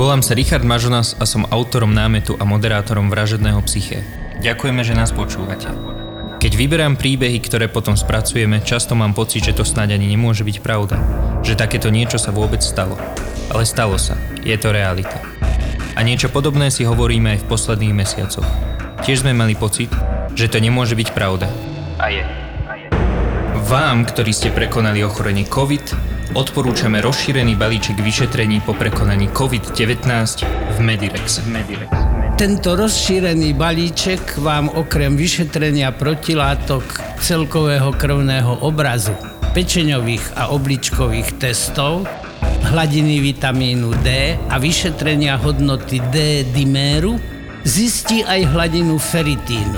Volám sa Richard Mažonas a som autorom námetu a moderátorom Vražedného psyché. Ďakujeme, že nás počúvate. Keď vyberám príbehy, ktoré potom spracujeme, často mám pocit, že to snáď ani nemôže byť pravda. Že takéto niečo sa vôbec stalo. Ale stalo sa. Je to realita. A niečo podobné si hovoríme aj v posledných mesiacoch. Tiež sme mali pocit, že to nemôže byť pravda. A je. Vám, ktorí ste prekonali ochorenie COVID, odporúčame rozšírený balíček vyšetrení po prekonaní COVID-19 v Medirex. Medirex. Tento rozšírený balíček vám okrem vyšetrenia protilátok celkového krvného obrazu, pečeňových a obličkových testov, hladiny vitamínu D a vyšetrenia hodnoty D diméru zistí aj hladinu feritínu,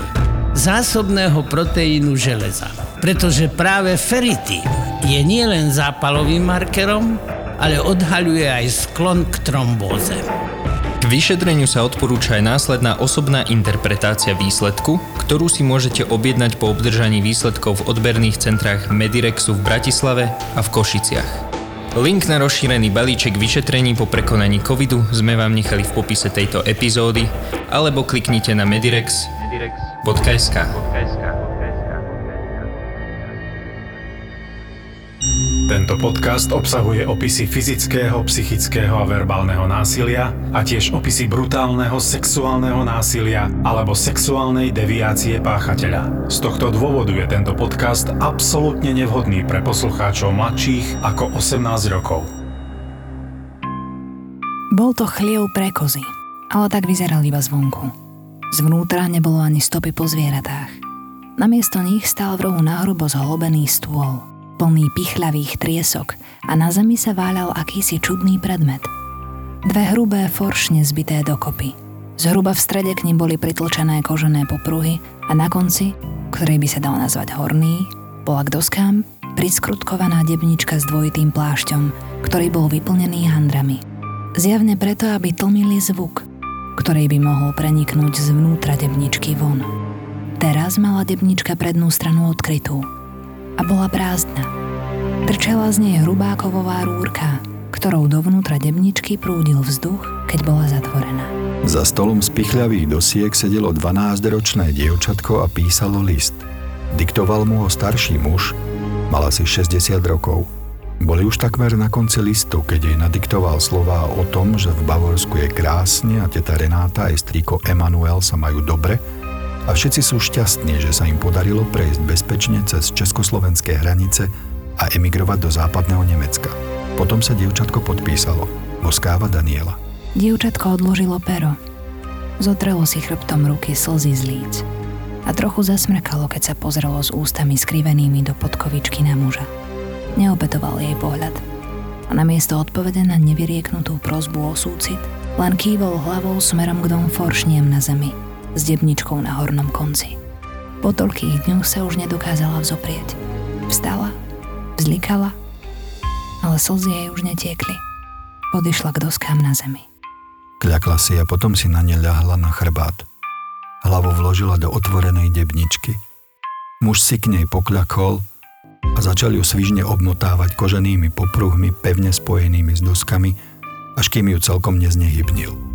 zásobného proteínu železa. Pretože práve feritín je nielen zápalovým markerom, ale odhaľuje aj sklon k trombóze. K vyšetreniu sa odporúča aj následná osobná interpretácia výsledku, ktorú si môžete objednať po obdržaní výsledkov v odberných centrách Medirexu v Bratislave a v Košiciach. Link na rozšírený balíček vyšetrení po prekonaní covidu sme vám nechali v popise tejto epizódy alebo kliknite na medirex.sk. Tento podcast obsahuje opisy fyzického, psychického a verbálneho násilia a tiež opisy brutálneho sexuálneho násilia alebo sexuálnej deviácie páchateľa. Z tohto dôvodu je tento podcast absolútne nevhodný pre poslucháčov mladších ako 18 rokov. Bol to chliev pre kozy, ale tak vyzeral iba zvonku. Zvnútra nebolo ani stopy po zvieratách. Namiesto nich stál v rohu nahrubo zhlobený stôl – plný pichľavých triesok a na zemi sa váľal akýsi čudný predmet. Dve hrubé foršne zbité dokopy. Zhruba v strede k nim boli pritlčené kožené popruhy a na konci, ktorej by sa dal nazvať horný, bola k doskám priskrutkovaná debnička s dvojitým plášťom, ktorý bol vyplnený handrami. Zjavne preto, aby tlmili zvuk, ktorý by mohol preniknúť zvnútra debničky von. Teraz mala debnička prednú stranu odkrytú – a bola prázdna. Trčela z nej hrubá kovová rúrka, ktorou dovnútra debničky prúdil vzduch, keď bola zatvorená. Za stolom z pichľavých dosiek sedelo 12-ročné dievčatko a písalo list. Diktoval mu ho starší muž, mal asi 60 rokov. Boli už takmer na konci listu, keď jej nadiktoval slová o tom, že v Bavorsku je krásne a teta Renáta aj strýko Emanuel sa majú dobre a všetci sú šťastní, že sa im podarilo prejsť bezpečne cez československé hranice a emigrovať do západného Nemecka. Potom sa dievčatko podpísalo. Voskáva Daniela. Dievčatko odložilo pero. Zotrelo si chrbtom ruky slzy z líc a trochu zasmrkalo, keď sa pozrelo s ústami skrivenými do podkovičky na muža. Neopetoval jej pohľad a namiesto odpovede na nevyrieknutú prozbu o súcit, len kývol hlavou smerom k dom foršniem na zemi – s debničkou na hornom konci. Po toľkých dňoch sa už nedokázala vzoprieť. Vstala, vzlikala, ale slzy jej už netiekli. Odišla k doskám na zemi. Kľakla si a potom si na ne ľahla na chrbát. Hlavu vložila do otvorenej debničky. Muž si k nej pokľakol a začal ju svižne obmotávať koženými popruhmi pevne spojenými s doskami, až kým ju celkom neznehybnil.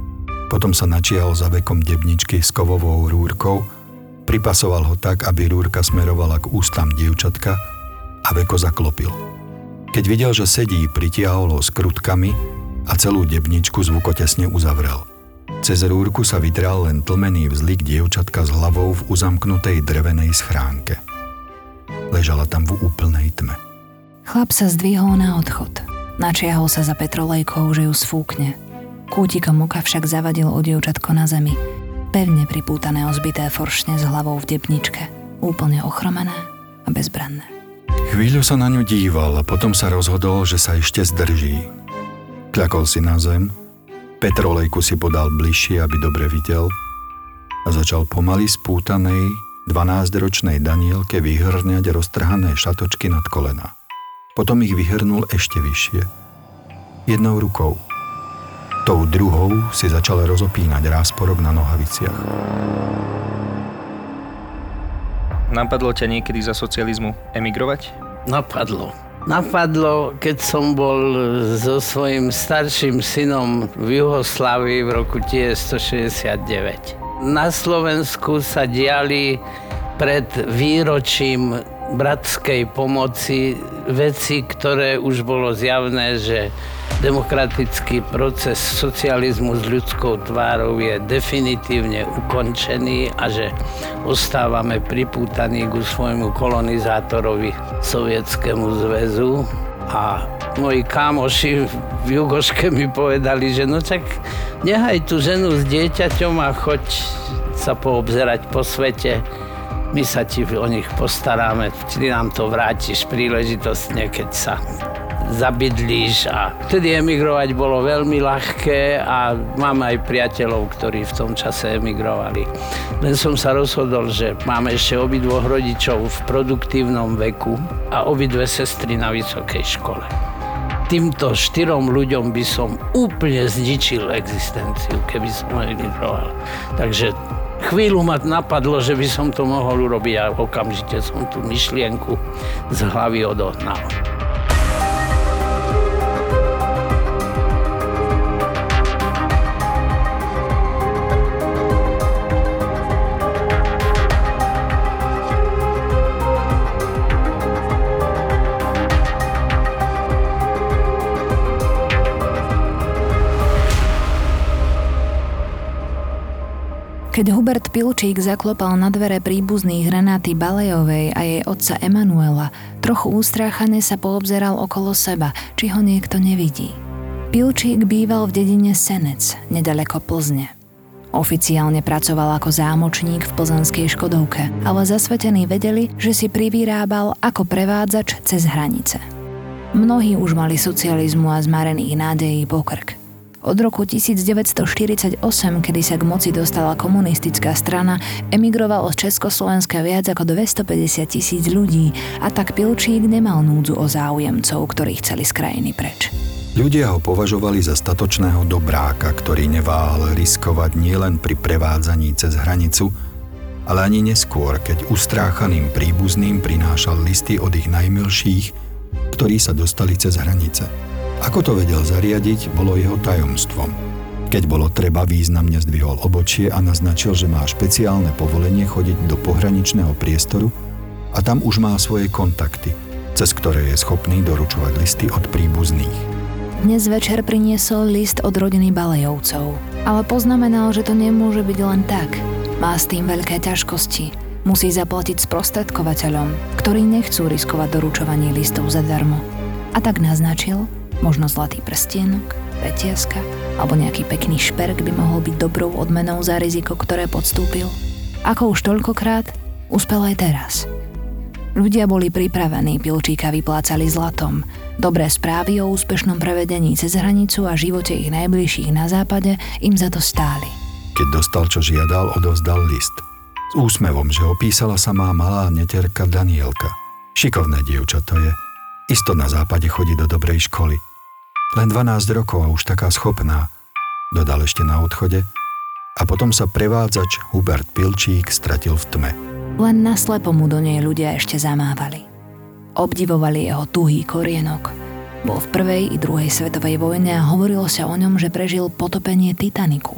Potom sa načiahol za vekom debničky s kovovou rúrkou, pripasoval ho tak, aby rúrka smerovala k ústam dievčatka a veko zaklopil. Keď videl, že sedí, pritiahol ho s a celú debničku zvukotesne uzavrel. Cez rúrku sa vydral len tlmený vzlik dievčatka s hlavou v uzamknutej drevenej schránke. Ležala tam v úplnej tme. Chlap sa zdvihol na odchod. Načiahol sa za petrolejkou, že ju sfúkne – Kútikom oka však zavadil o dievčatko na zemi, pevne pripútané o zbité foršne s hlavou v debničke, úplne ochromené a bezbranné. Chvíľu sa na ňu díval a potom sa rozhodol, že sa ešte zdrží. Kľakol si na zem, petrolejku si podal bližšie, aby dobre videl a začal pomaly spútanej 12-ročnej Danielke vyhrňať roztrhané šatočky nad kolena. Potom ich vyhrnul ešte vyššie. Jednou rukou – Tou druhou si začal rozopínať rásporok na nohaviciach. Napadlo ťa niekedy za socializmu emigrovať? Napadlo. napadlo, keď som bol so svojím starším synom v Juhoslávii v roku 1969. Na Slovensku sa diali pred výročím bratskej pomoci veci, ktoré už bolo zjavné, že demokratický proces socializmu s ľudskou tvárou je definitívne ukončený a že ostávame pripútaní ku svojmu kolonizátorovi Sovietskému zväzu. A moji kámoši v Jugoške mi povedali, že no tak nehaj tú ženu s dieťaťom a choď sa poobzerať po svete my sa ti o nich postaráme, ty nám to vrátiš príležitostne, keď sa zabydlíš a vtedy emigrovať bolo veľmi ľahké a mám aj priateľov, ktorí v tom čase emigrovali. Len som sa rozhodol, že máme ešte obidvoch rodičov v produktívnom veku a obidve sestry na vysokej škole. Týmto štyrom ľuďom by som úplne zničil existenciu, keby som emigroval. Takže Chvíľu ma napadlo, že by som to mohol urobiť a okamžite som tú myšlienku z hlavy odohnal. Keď Hubert Pilčík zaklopal na dvere príbuzných Renáty Balejovej a jej otca Emanuela, trochu ústráchane sa poobzeral okolo seba, či ho niekto nevidí. Pilčík býval v dedine Senec, nedaleko Plzne. Oficiálne pracoval ako zámočník v plzanskej Škodovke, ale zasvetení vedeli, že si privyrábal ako prevádzač cez hranice. Mnohí už mali socializmu a zmarených nádejí pokrk. Od roku 1948, kedy sa k moci dostala komunistická strana, emigrovalo z Československa viac ako 250 tisíc ľudí a tak Pilčík nemal núdzu o záujemcov, ktorí chceli z krajiny preč. Ľudia ho považovali za statočného dobráka, ktorý neváhal riskovať nielen pri prevádzaní cez hranicu, ale ani neskôr, keď ustráchaným príbuzným prinášal listy od ich najmilších, ktorí sa dostali cez hranice. Ako to vedel zariadiť, bolo jeho tajomstvom. Keď bolo treba, významne zdvihol obočie a naznačil, že má špeciálne povolenie chodiť do pohraničného priestoru a tam už má svoje kontakty, cez ktoré je schopný doručovať listy od príbuzných. Dnes večer priniesol list od rodiny Balejovcov, ale poznamenal, že to nemôže byť len tak. Má s tým veľké ťažkosti. Musí zaplatiť sprostredkovateľom, ktorí nechcú riskovať doručovanie listov zadarmo. A tak naznačil, Možno zlatý prstienok, petiaska alebo nejaký pekný šperk by mohol byť dobrou odmenou za riziko, ktoré podstúpil. Ako už toľkokrát, uspel aj teraz. Ľudia boli pripravení Pilčíka vyplácali zlatom. Dobré správy o úspešnom prevedení cez hranicu a živote ich najbližších na západe im za to stáli. Keď dostal, čo žiadal, odovzdal list. S úsmevom, že opísala sa má malá neterka Danielka. Šikovné dievča to je. Isto na západe chodí do dobrej školy. Len 12 rokov a už taká schopná, dodal ešte na odchode a potom sa prevádzač Hubert Pilčík stratil v tme. Len naslepo mu do nej ľudia ešte zamávali. Obdivovali jeho tuhý korienok. Bol v prvej i druhej svetovej vojne a hovorilo sa o ňom, že prežil potopenie Titaniku.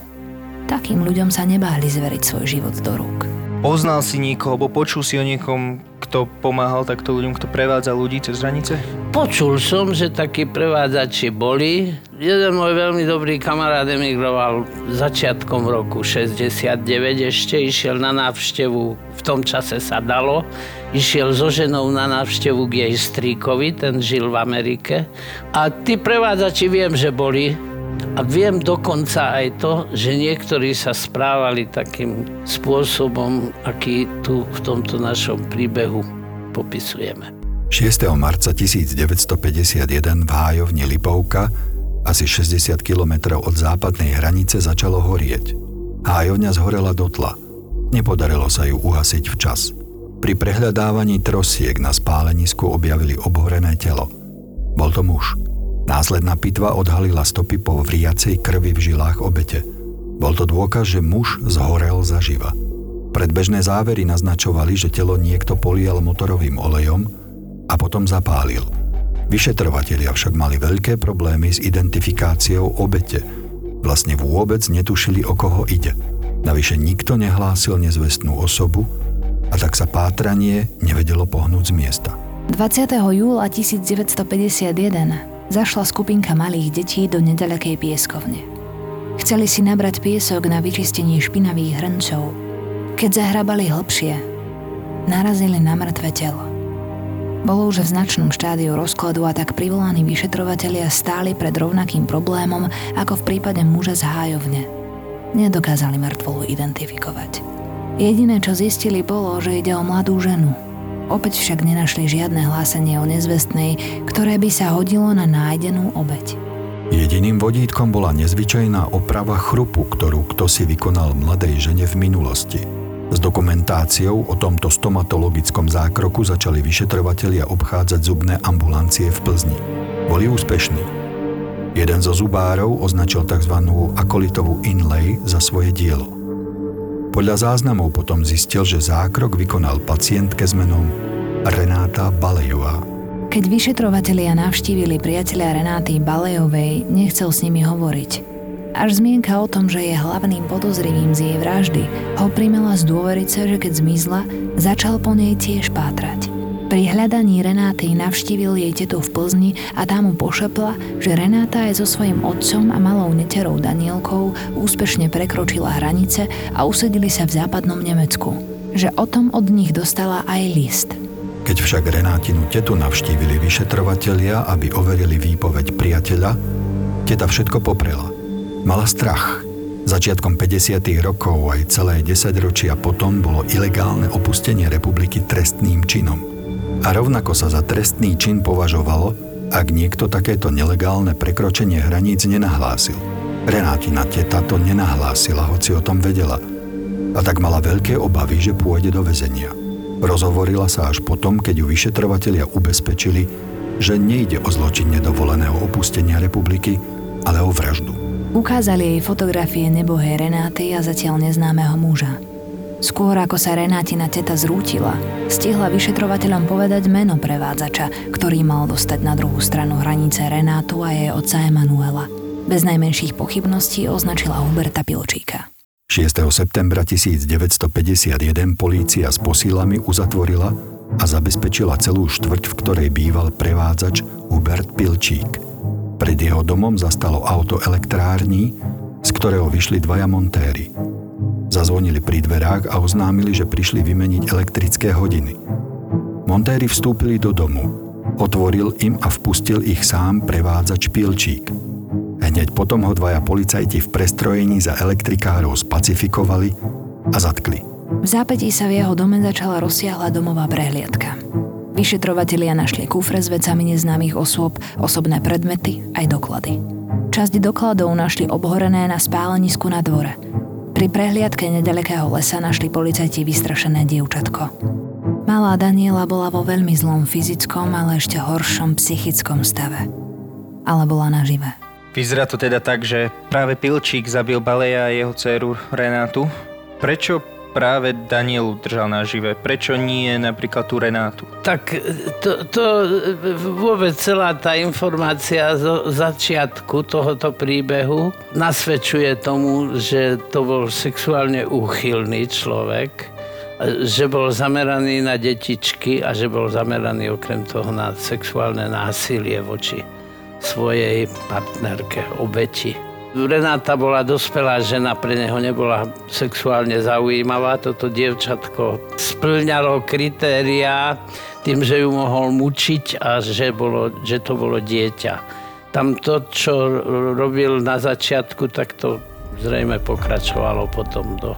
Takým ľuďom sa nebáli zveriť svoj život do rúk. Poznal si niekoho, alebo počul si o niekom, kto pomáhal takto ľuďom, kto prevádza ľudí cez hranice? Počul som, že takí prevádzači boli. Jeden môj veľmi dobrý kamarát emigroval začiatkom roku 69 ešte, išiel na návštevu, v tom čase sa dalo, išiel so ženou na návštevu k jej stríkovi, ten žil v Amerike. A tí prevádzači viem, že boli, a viem dokonca aj to, že niektorí sa správali takým spôsobom, aký tu v tomto našom príbehu popisujeme. 6. marca 1951 v hájovni Lipovka, asi 60 km od západnej hranice, začalo horieť. Hájovňa zhorela dotla. Nepodarilo sa ju uhasiť včas. Pri prehľadávaní trosiek na spálenisku objavili obhorené telo. Bol to muž. Následná pitva odhalila stopy po vriacej krvi v žilách obete. Bol to dôkaz, že muž zhorel zaživa. Predbežné závery naznačovali, že telo niekto polial motorovým olejom a potom zapálil. Vyšetrovatelia však mali veľké problémy s identifikáciou obete. Vlastne vôbec netušili, o koho ide. Navyše nikto nehlásil nezvestnú osobu a tak sa pátranie nevedelo pohnúť z miesta. 20. júla 1951 zašla skupinka malých detí do nedalekej pieskovne. Chceli si nabrať piesok na vyčistenie špinavých hrncov. Keď zahrabali hlbšie, narazili na mŕtve telo. Bolo už v značnom štádiu rozkladu a tak privolaní vyšetrovatelia stáli pred rovnakým problémom ako v prípade muža z hájovne. Nedokázali mŕtvolu identifikovať. Jediné, čo zistili, bolo, že ide o mladú ženu. Opäť však nenašli žiadne hlásenie o nezvestnej, ktoré by sa hodilo na nájdenú obeď. Jediným vodítkom bola nezvyčajná oprava chrupu, ktorú kto si vykonal mladej žene v minulosti – s dokumentáciou o tomto stomatologickom zákroku začali vyšetrovatelia obchádzať zubné ambulancie v Plzni. Boli úspešní. Jeden zo zubárov označil tzv. akolitovú inlay za svoje dielo. Podľa záznamov potom zistil, že zákrok vykonal pacientke s menom Renáta Balejová. Keď vyšetrovatelia navštívili priateľa Renáty Balejovej, nechcel s nimi hovoriť – až zmienka o tom, že je hlavným podozrivým z jej vraždy, ho primela zdôveriť sa, že keď zmizla, začal po nej tiež pátrať. Pri hľadaní Renáty navštívil jej tetu v Plzni a tá mu pošepla, že Renáta je so svojím otcom a malou neterou Danielkou úspešne prekročila hranice a usedili sa v západnom Nemecku. Že o tom od nich dostala aj list. Keď však Renátinu tetu navštívili vyšetrovatelia, aby overili výpoveď priateľa, teta všetko poprela – Mala strach. Začiatkom 50. rokov aj celé 10 ročia potom bolo ilegálne opustenie republiky trestným činom. A rovnako sa za trestný čin považovalo, ak niekto takéto nelegálne prekročenie hraníc nenahlásil. Renátina teta to nenahlásila, hoci o tom vedela. A tak mala veľké obavy, že pôjde do väzenia. Rozhovorila sa až potom, keď ju vyšetrovatelia ubezpečili, že nejde o zločin nedovoleného opustenia republiky, ale o vraždu. Ukázali jej fotografie nebohej Renáty a zatiaľ neznámeho muža. Skôr ako sa Renátina teta zrútila, stihla vyšetrovateľom povedať meno prevádzača, ktorý mal dostať na druhú stranu hranice Renátu a jej otca Emanuela. Bez najmenších pochybností označila Huberta Pilčíka. 6. septembra 1951 polícia s posílami uzatvorila a zabezpečila celú štvrť, v ktorej býval prevádzač Hubert Pilčík – pred jeho domom zastalo auto elektrární, z ktorého vyšli dvaja montéry. Zazvonili pri dverách a oznámili, že prišli vymeniť elektrické hodiny. Montéry vstúpili do domu. Otvoril im a vpustil ich sám prevádzač Pilčík. Hneď potom ho dvaja policajti v prestrojení za elektrikárov spacifikovali a zatkli. V zápätí sa v jeho dome začala rozsiahla domová prehliadka. Vyšetrovatelia našli kufre s vecami neznámych osôb, osobné predmety aj doklady. Časť dokladov našli obhorené na spálenisku na dvore. Pri prehliadke nedalekého lesa našli policajti vystrašené dievčatko. Malá Daniela bola vo veľmi zlom fyzickom, ale ešte horšom psychickom stave. Ale bola nažive. Vyzerá to teda tak, že práve Pilčík zabil Baleja a jeho dceru Renátu. Prečo práve Danielu držal nažive? Prečo nie napríklad tú Renátu? Tak to, to vôbec celá tá informácia zo začiatku tohoto príbehu nasvedčuje tomu, že to bol sexuálne úchylný človek, že bol zameraný na detičky a že bol zameraný okrem toho na sexuálne násilie voči svojej partnerke, obeti. Renáta bola dospelá žena, pre neho nebola sexuálne zaujímavá. Toto dievčatko splňalo kritériá tým, že ju mohol mučiť a že, bolo, že to bolo dieťa. Tam to, čo robil na začiatku, tak to zrejme pokračovalo potom do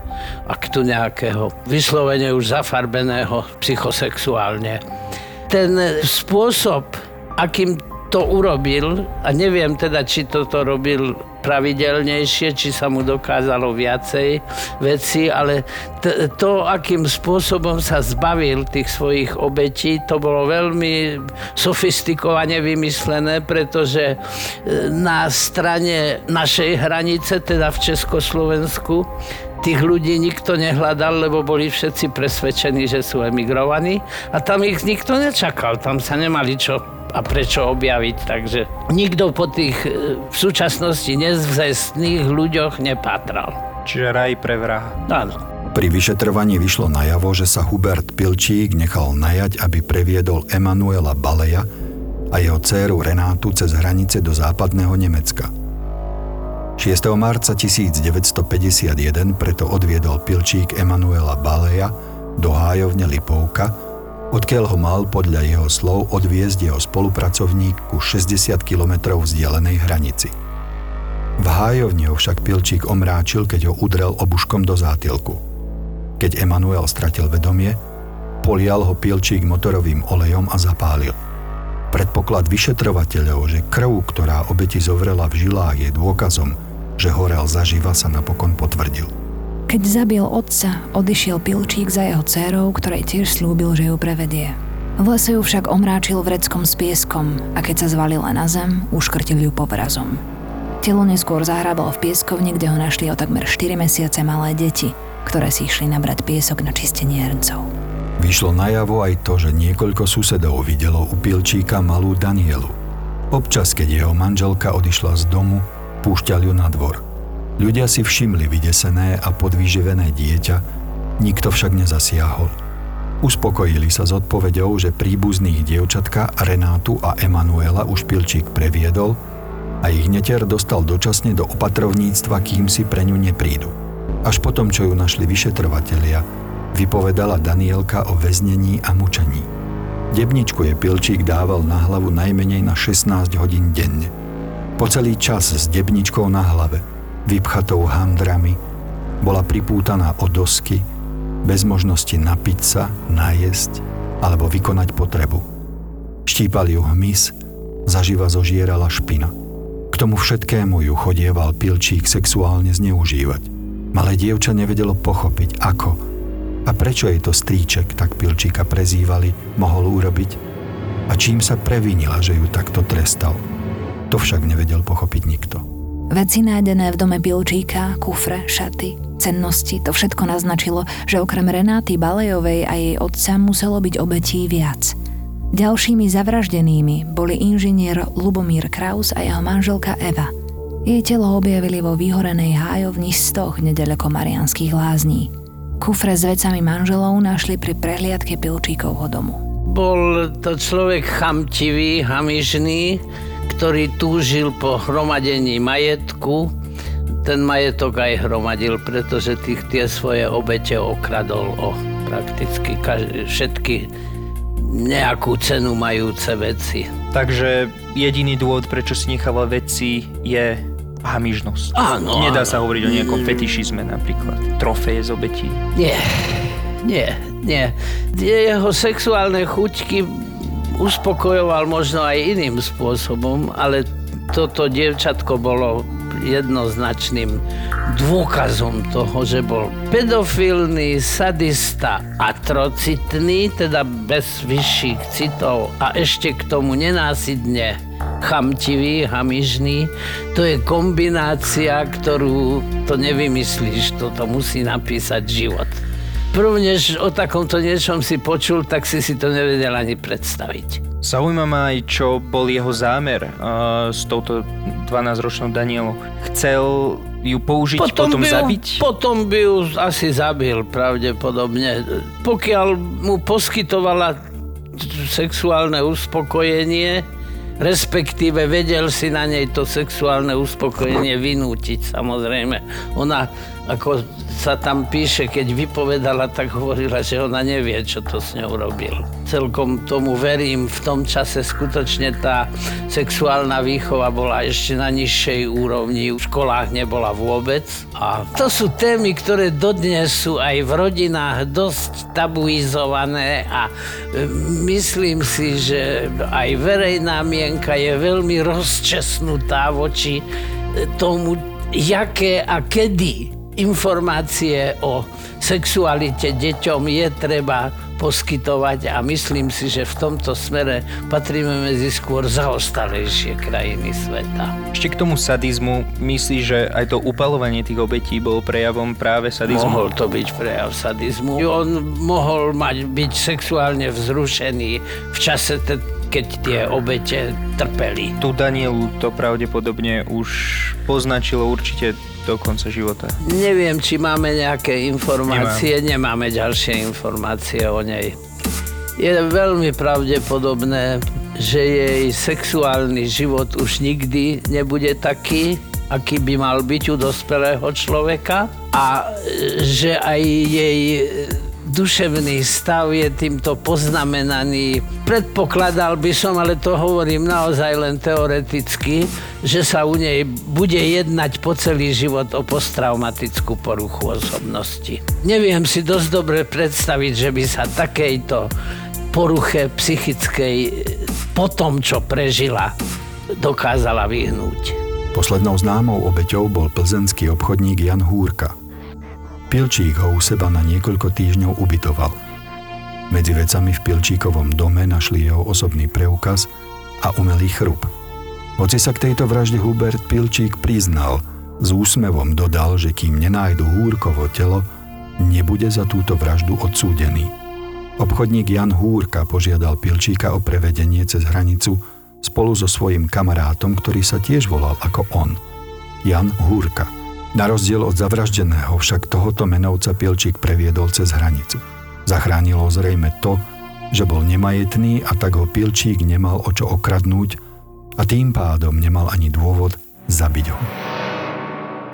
aktu nejakého vyslovene už zafarbeného psychosexuálne. Ten spôsob, akým to urobil, a neviem teda, či toto robil pravidelnejšie, či sa mu dokázalo viacej veci, ale t- to, akým spôsobom sa zbavil tých svojich obetí, to bolo veľmi sofistikovane vymyslené, pretože e, na strane našej hranice, teda v Československu, tých ľudí nikto nehľadal, lebo boli všetci presvedčení, že sú emigrovaní a tam ich nikto nečakal, tam sa nemali čo a prečo objaviť. Takže nikto po tých e, v súčasnosti nezvestných ľuďoch nepatral. Čiže raj pre vraha. Áno. Pri vyšetrovaní vyšlo najavo, že sa Hubert Pilčík nechal najať, aby previedol Emanuela Baleja a jeho dceru Renátu cez hranice do západného Nemecka. 6. marca 1951 preto odviedol Pilčík Emanuela Baleja do hájovne Lipovka, odkiaľ ho mal podľa jeho slov odviezť jeho spolupracovník ku 60 km vzdialenej hranici. V hájovni ho však Pilčík omráčil, keď ho udrel obuškom do zátilku – keď Emanuel stratil vedomie, polial ho pilčík motorovým olejom a zapálil. Predpoklad vyšetrovateľov, že krv, ktorá obeti zovrela v žilách, je dôkazom, že horel zaživa, sa napokon potvrdil. Keď zabil otca, odišiel Pilčík za jeho dcérou, ktorej tiež slúbil, že ju prevedie. V lese ju však omráčil vreckom s pieskom a keď sa zvalila na zem, uškrtil ju povrazom. Telo neskôr zahrabal v pieskovni, kde ho našli o takmer 4 mesiace malé deti – ktoré si išli nabrať piesok na čistenie hrncov. Vyšlo najavo aj to, že niekoľko susedov videlo u Pilčíka malú Danielu. Občas, keď jeho manželka odišla z domu, púšťali ju na dvor. Ľudia si všimli vydesené a podvýživené dieťa, nikto však nezasiahol. Uspokojili sa s odpovedou, že príbuzných dievčatka Renátu a Emanuela už Pilčík previedol a ich netier dostal dočasne do opatrovníctva, kým si pre ňu neprídu. Až potom, čo ju našli vyšetrovatelia, vypovedala Danielka o väznení a mučení. Debničku je Pilčík dával na hlavu najmenej na 16 hodín denne. Po celý čas s debničkou na hlave, vypchatou handrami, bola pripútaná o dosky, bez možnosti napiť sa, najesť alebo vykonať potrebu. Štípal ju hmyz, zaživa zožierala špina. K tomu všetkému ju chodieval Pilčík sexuálne zneužívať. Malé dievča nevedelo pochopiť, ako a prečo jej to stríček, tak Pilčíka prezývali, mohol urobiť a čím sa previnila, že ju takto trestal. To však nevedel pochopiť nikto. Veci nájdené v dome Pilčíka, kufre, šaty, cennosti, to všetko naznačilo, že okrem Renáty Balejovej a jej otca muselo byť obetí viac. Ďalšími zavraždenými boli inžinier Lubomír Kraus a jeho manželka Eva – jej telo objavili vo vyhorenej hájovni stoch nedaleko Marianských lázní. Kufre s vecami manželov našli pri prehliadke Pilčíkovho domu. Bol to človek chamtivý, hamižný, ktorý túžil po hromadení majetku. Ten majetok aj hromadil, pretože tých tie svoje obete okradol o prakticky každý, všetky nejakú cenu majúce veci. Takže jediný dôvod, prečo si nechával veci, je hamižnosť. Áno. Nedá sa hovoriť o nejakom fetišizme napríklad. Trofeje z obetí. Nie, nie, nie. Jeho sexuálne chuťky uspokojoval možno aj iným spôsobom, ale toto dievčatko bolo jednoznačným dôkazom toho, že bol pedofilný, sadista, atrocitný, teda bez vyšších citov a ešte k tomu nenásidne chamtivý, hamižný. To je kombinácia, ktorú to nevymyslíš, to, to musí napísať život. Prvnež o takomto niečom si počul, tak si si to nevedel ani predstaviť. Zaujíma ma aj, čo bol jeho zámer uh, s touto 12-ročnou Danielou. Chcel ju použiť, potom, potom by ju, zabiť? Potom by ju asi zabil, pravdepodobne. Pokiaľ mu poskytovala sexuálne uspokojenie, respektíve vedel si na nej to sexuálne uspokojenie vynútiť, samozrejme. Ona, ako sa tam píše, keď vypovedala, tak hovorila, že ona nevie, čo to s ňou robil. Celkom tomu verím, v tom čase skutočne tá sexuálna výchova bola ešte na nižšej úrovni, v školách nebola vôbec. A to sú témy, ktoré dodnes sú aj v rodinách dosť tabuizované a e, myslím si, že aj verejná mienka je veľmi rozčesnutá voči e, tomu, jaké a kedy informácie o sexualite deťom je treba poskytovať a myslím si, že v tomto smere patríme medzi skôr zaostalejšie krajiny sveta. Ešte k tomu sadizmu, myslíš, že aj to upalovanie tých obetí bol prejavom práve sadizmu? Mohol to byť prejav sadizmu. On mohol mať, byť sexuálne vzrušený v čase te, keď tie obete trpeli. Tu Danielu to pravdepodobne už poznačilo určite do konca života. Neviem, či máme nejaké informácie, Nemám. nemáme ďalšie informácie o nej. Je veľmi pravdepodobné, že jej sexuálny život už nikdy nebude taký, aký by mal byť u dospelého človeka a že aj jej duševný stav je týmto poznamenaný. Predpokladal by som, ale to hovorím naozaj len teoreticky, že sa u nej bude jednať po celý život o posttraumatickú poruchu osobnosti. Neviem si dosť dobre predstaviť, že by sa takejto poruche psychickej po tom, čo prežila, dokázala vyhnúť. Poslednou známou obeťou bol plzenský obchodník Jan Húrka – Pilčík ho u seba na niekoľko týždňov ubytoval. Medzi vecami v Pilčíkovom dome našli jeho osobný preukaz a umelý chrup. Hoci sa k tejto vražde Hubert Pilčík priznal, s úsmevom dodal, že kým nenájdu Húrkovo telo, nebude za túto vraždu odsúdený. Obchodník Jan Húrka požiadal Pilčíka o prevedenie cez hranicu spolu so svojím kamarátom, ktorý sa tiež volal ako on. Jan Húrka – na rozdiel od zavraždeného však tohoto menovca Pielčík previedol cez hranicu. Zachránilo zrejme to, že bol nemajetný a tak ho Pilčík nemal o čo okradnúť a tým pádom nemal ani dôvod zabiť ho.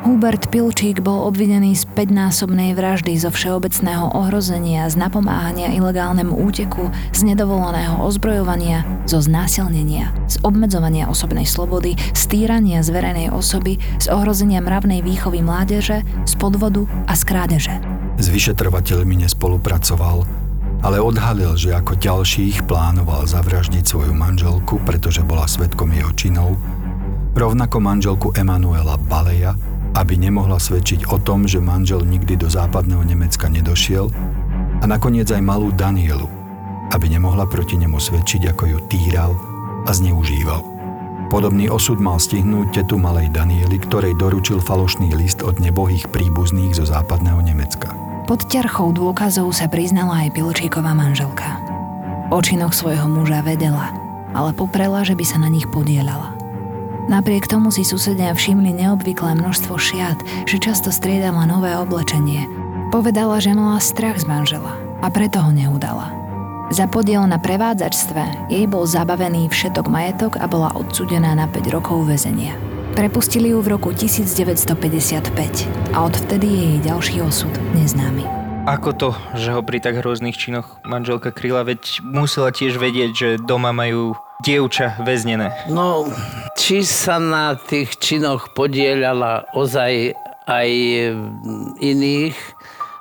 Hubert Pilčík bol obvinený z 5-násobnej vraždy zo všeobecného ohrozenia, z napomáhania ilegálnemu úteku, z nedovoleného ozbrojovania, zo znásilnenia, z obmedzovania osobnej slobody, z týrania z verejnej osoby, z ohrozenia mravnej výchovy mládeže, z podvodu a z krádeže. S vyšetrovateľmi nespolupracoval, ale odhalil, že ako ďalších plánoval zavraždiť svoju manželku, pretože bola svetkom jeho činov, rovnako manželku Emanuela Baleja, aby nemohla svedčiť o tom, že manžel nikdy do západného Nemecka nedošiel a nakoniec aj malú Danielu, aby nemohla proti nemu svedčiť, ako ju týral a zneužíval. Podobný osud mal stihnúť tetu malej Daniely, ktorej doručil falošný list od nebohých príbuzných zo západného Nemecka. Pod ťarchou dôkazov sa priznala aj Pilčíková manželka. O činoch svojho muža vedela, ale poprela, že by sa na nich podielala. Napriek tomu si susedia všimli neobvyklé množstvo šiat, že často striedala nové oblečenie. Povedala, že mala strach z manžela a preto ho neudala. Za podiel na prevádzačstve jej bol zabavený všetok majetok a bola odsudená na 5 rokov väzenia. Prepustili ju v roku 1955 a odvtedy je jej ďalší osud neznámy. Ako to, že ho pri tak hrozných činoch manželka kryla, veď musela tiež vedieť, že doma majú dievča väznené. No, či sa na tých činoch podielala ozaj aj iných,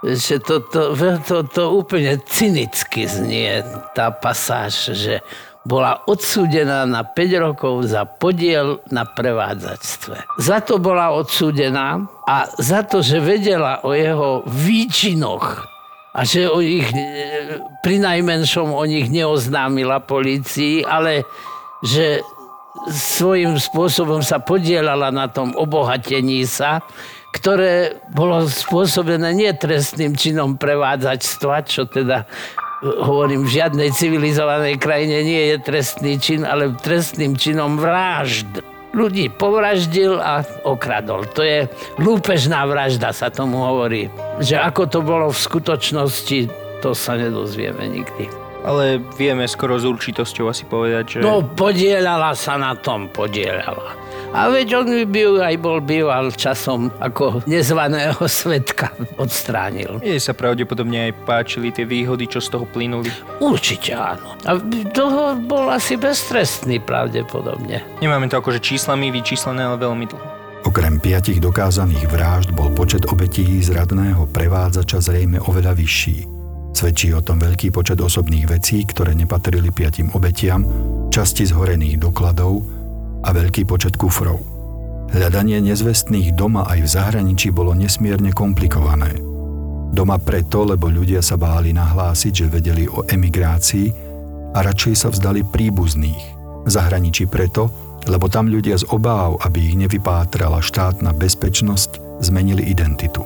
že to, to, to, to úplne cynicky znie, tá pasáž, že bola odsúdená na 5 rokov za podiel na prevádzačstve. Za to bola odsúdená a za to, že vedela o jeho výčinoch a že o ich, e, pri najmenšom o nich neoznámila policii, ale že svojím spôsobom sa podielala na tom obohatení sa, ktoré bolo spôsobené nie trestným činom prevádzačstva, čo teda hovorím, v žiadnej civilizovanej krajine nie je trestný čin, ale trestným činom vražd. Ľudí povraždil a okradol. To je lúpežná vražda, sa tomu hovorí. Že ako to bolo v skutočnosti, to sa nedozvieme nikdy. Ale vieme skoro s určitosťou asi povedať, že... No, podielala sa na tom, podielala. A veď on by aj bol býval časom ako nezvaného svetka odstránil. Jej sa pravdepodobne aj páčili tie výhody, čo z toho plynuli. Určite áno. A toho bol asi beztrestný pravdepodobne. Nemáme to akože číslami vyčíslené, ale veľmi dlho. Okrem piatich dokázaných vražd bol počet obetí zradného prevádzača zrejme oveľa vyšší. Svedčí o tom veľký počet osobných vecí, ktoré nepatrili piatim obetiam, časti zhorených dokladov, a veľký počet kufrov. Hľadanie nezvestných doma aj v zahraničí bolo nesmierne komplikované. Doma preto, lebo ľudia sa báli nahlásiť, že vedeli o emigrácii a radšej sa vzdali príbuzných. V zahraničí preto, lebo tam ľudia z obáv, aby ich nevypátrala štátna bezpečnosť, zmenili identitu.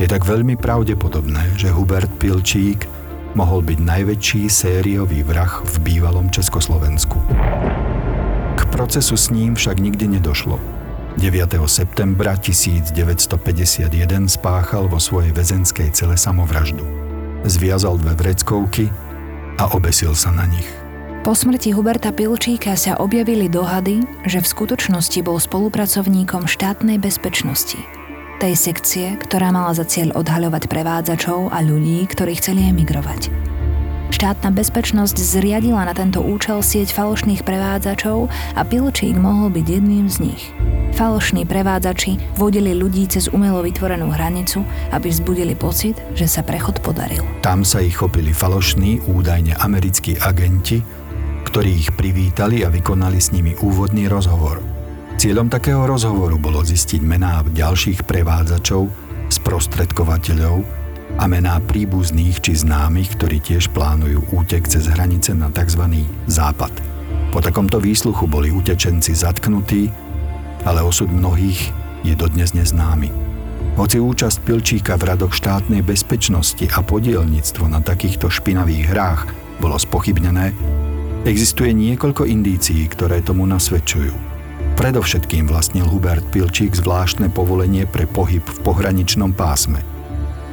Je tak veľmi pravdepodobné, že Hubert Pilčík mohol byť najväčší sériový vrah v bývalom Československu. Procesu s ním však nikdy nedošlo. 9. septembra 1951 spáchal vo svojej väzenskej cele samovraždu. Zviazal dve vreckovky a obesil sa na nich. Po smrti Huberta Pilčíka sa objavili dohady, že v skutočnosti bol spolupracovníkom štátnej bezpečnosti. Tej sekcie, ktorá mala za cieľ odhaľovať prevádzačov a ľudí, ktorí chceli emigrovať. Štátna bezpečnosť zriadila na tento účel sieť falošných prevádzačov a Pilčík mohol byť jedným z nich. Falošní prevádzači vodili ľudí cez umelo vytvorenú hranicu, aby vzbudili pocit, že sa prechod podaril. Tam sa ich chopili falošní, údajne americkí agenti, ktorí ich privítali a vykonali s nimi úvodný rozhovor. Cieľom takého rozhovoru bolo zistiť mená ďalších prevádzačov, sprostredkovateľov a mená príbuzných či známych, ktorí tiež plánujú útek cez hranice na tzv. západ. Po takomto výsluchu boli utečenci zatknutí, ale osud mnohých je dodnes neznámy. Hoci účasť Pilčíka v radoch štátnej bezpečnosti a podielnictvo na takýchto špinavých hrách bolo spochybnené, Existuje niekoľko indícií, ktoré tomu nasvedčujú. Predovšetkým vlastnil Hubert Pilčík zvláštne povolenie pre pohyb v pohraničnom pásme.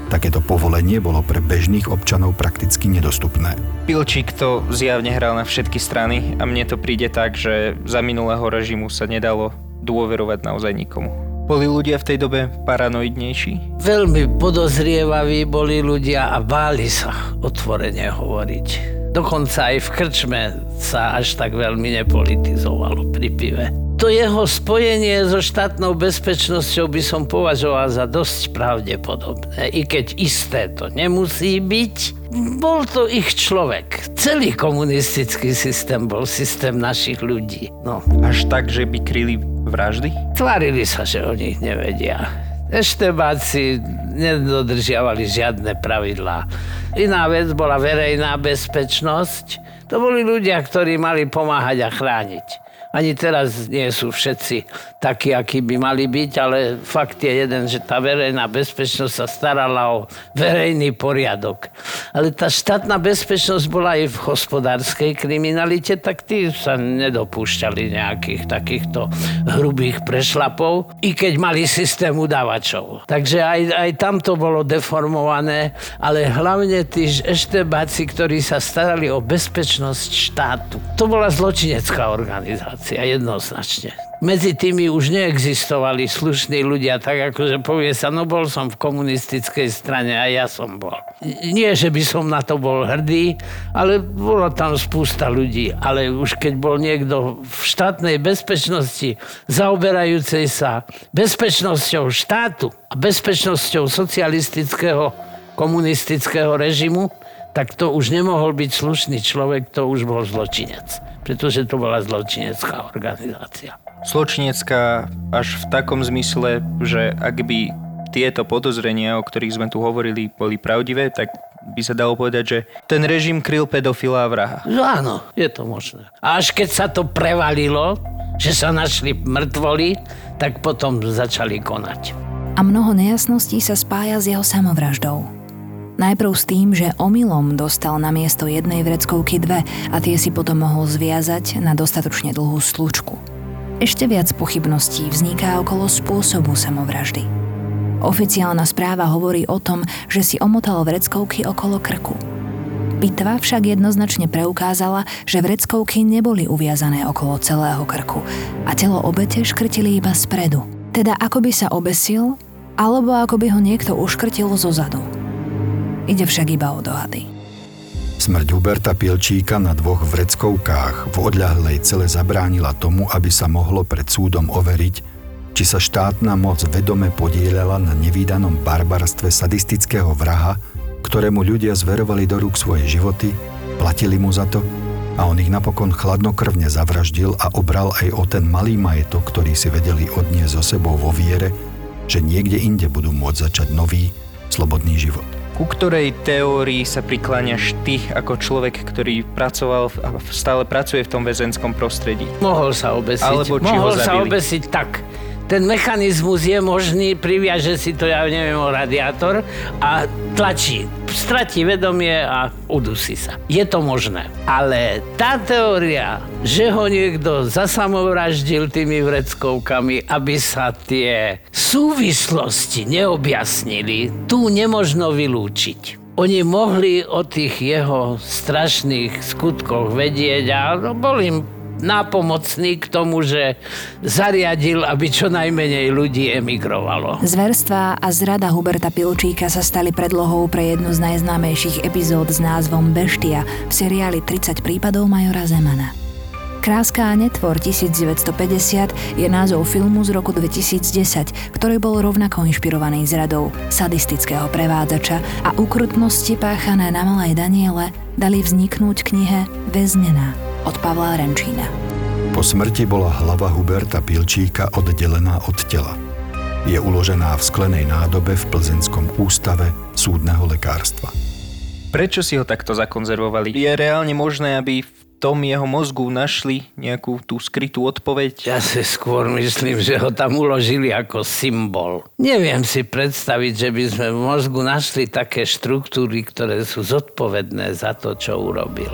Takéto povolenie bolo pre bežných občanov prakticky nedostupné. Pilčík to zjavne hral na všetky strany a mne to príde tak, že za minulého režimu sa nedalo dôverovať naozaj nikomu. Boli ľudia v tej dobe paranoidnejší? Veľmi podozrievaví boli ľudia a báli sa otvorene hovoriť. Dokonca aj v krčme sa až tak veľmi nepolitizovalo pri pive. To jeho spojenie so štátnou bezpečnosťou by som považoval za dosť pravdepodobné, i keď isté to nemusí byť. Bol to ich človek. Celý komunistický systém bol systém našich ľudí. No. Až tak, že by kryli vraždy? Tvárili sa, že o nich nevedia. Eštebáci nedodržiavali žiadne pravidlá. Iná vec bola verejná bezpečnosť. To boli ľudia, ktorí mali pomáhať a chrániť. Ani teraz nie sú všetci takí, akí by mali byť, ale fakt je jeden, že tá verejná bezpečnosť sa starala o verejný poriadok. Ale tá štátna bezpečnosť bola aj v hospodárskej kriminalite, tak tí sa nedopúšťali nejakých takýchto hrubých prešlapov, i keď mali systém udávačov. Takže aj, aj tam to bolo deformované, ale hlavne tí eštebáci, ktorí sa starali o bezpečnosť štátu. To bola zločinecká organizácia demokracia, jednoznačne. Medzi tými už neexistovali slušní ľudia, tak ako povie sa, no bol som v komunistickej strane a ja som bol. Nie, že by som na to bol hrdý, ale bolo tam spústa ľudí. Ale už keď bol niekto v štátnej bezpečnosti, zaoberajúcej sa bezpečnosťou štátu a bezpečnosťou socialistického komunistického režimu, tak to už nemohol byť slušný človek, to už bol zločinec pretože to bola zločinecká organizácia. Zločinecká až v takom zmysle, že ak by tieto podozrenia, o ktorých sme tu hovorili, boli pravdivé, tak by sa dalo povedať, že ten režim kryl pedofila a vraha. No áno, je to možné. A až keď sa to prevalilo, že sa našli mŕtvoli, tak potom začali konať. A mnoho nejasností sa spája s jeho samovraždou. Najprv s tým, že omylom dostal na miesto jednej vreckovky dve a tie si potom mohol zviazať na dostatočne dlhú slučku. Ešte viac pochybností vzniká okolo spôsobu samovraždy. Oficiálna správa hovorí o tom, že si omotal vreckovky okolo krku. Pitva však jednoznačne preukázala, že vreckovky neboli uviazané okolo celého krku a telo obete škrtili iba spredu. Teda ako by sa obesil, alebo ako by ho niekto uškrtil zo zadu. Ide však iba o dohady. Smrť Huberta Pilčíka na dvoch vreckovkách v odľahlej cele zabránila tomu, aby sa mohlo pred súdom overiť, či sa štátna moc vedome podielala na nevýdanom barbarstve sadistického vraha, ktorému ľudia zverovali do rúk svoje životy, platili mu za to a on ich napokon chladnokrvne zavraždil a obral aj o ten malý majetok, ktorý si vedeli odniesť so sebou vo viere, že niekde inde budú môcť začať nový, slobodný život. Ku ktorej teórii sa prikláňaš ty ako človek, ktorý pracoval a stále pracuje v tom väzenskom prostredí? Mohol sa obesiť. Alebo či Mohol ho sa obesiť tak. ten mechanizmus je možný, priviaže si to, ja neviem, o radiátor a tlačí. Stratí vedomie a udusí sa. Je to možné. Ale tá teória, že ho niekto zasamovraždil tými vreckovkami, aby sa tie súvislosti neobjasnili, tu nemožno vylúčiť oni mohli o tých jeho strašných skutkoch vedieť a bol im nápomocný k tomu, že zariadil, aby čo najmenej ľudí emigrovalo. Zverstva a zrada Huberta Pilčíka sa stali predlohou pre jednu z najznámejších epizód s názvom Beštia v seriáli 30 prípadov Majora Zemana. Kráska a netvor 1950 je názov filmu z roku 2010, ktorý bol rovnako inšpirovaný zradou sadistického prevádzača a ukrutnosti páchané na malej Daniele dali vzniknúť knihe Väznená od Pavla Renčína. Po smrti bola hlava Huberta Pilčíka oddelená od tela. Je uložená v sklenej nádobe v Plzeňskom ústave súdneho lekárstva. Prečo si ho takto zakonzervovali? Je reálne možné, aby v tom jeho mozgu našli nejakú tú skrytú odpoveď? Ja si skôr myslím, že ho tam uložili ako symbol. Neviem si predstaviť, že by sme v mozgu našli také štruktúry, ktoré sú zodpovedné za to, čo urobil.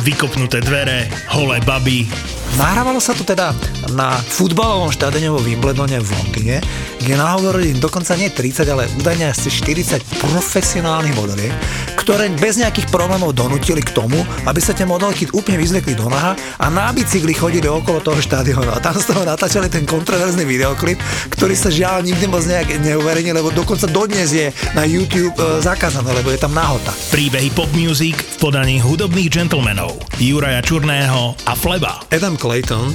vykopnuté dvere, holé baby, Nahrávalo sa to teda na futbalovom štádene vo Wimbledone v Londýne, kde nahovorili dokonca nie 30, ale údajne asi 40 profesionálnych modeliek, ktoré bez nejakých problémov donútili k tomu, aby sa tie modelky úplne vyzvekli do naha a na bicykli chodili okolo toho štádionu. A tam z toho natáčali ten kontroverzný videoklip, ktorý sa žiaľ nikdy moc nejak neuverejnil, lebo dokonca dodnes je na YouTube e, zakázané, lebo je tam nahota. Príbehy pop music v podaní hudobných gentlemanov Juraja Čurného a Fleba. Adam Clayton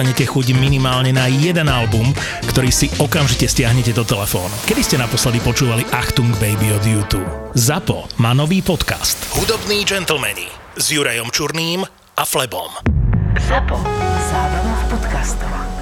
dostanete chuť minimálne na jeden album, ktorý si okamžite stiahnete do telefónu. Kedy ste naposledy počúvali Achtung Baby od YouTube? ZAPO má nový podcast Hudobní gentlemani s Jurajom Čurným a Flebom. ZAPO. Zábrná v podcastovách.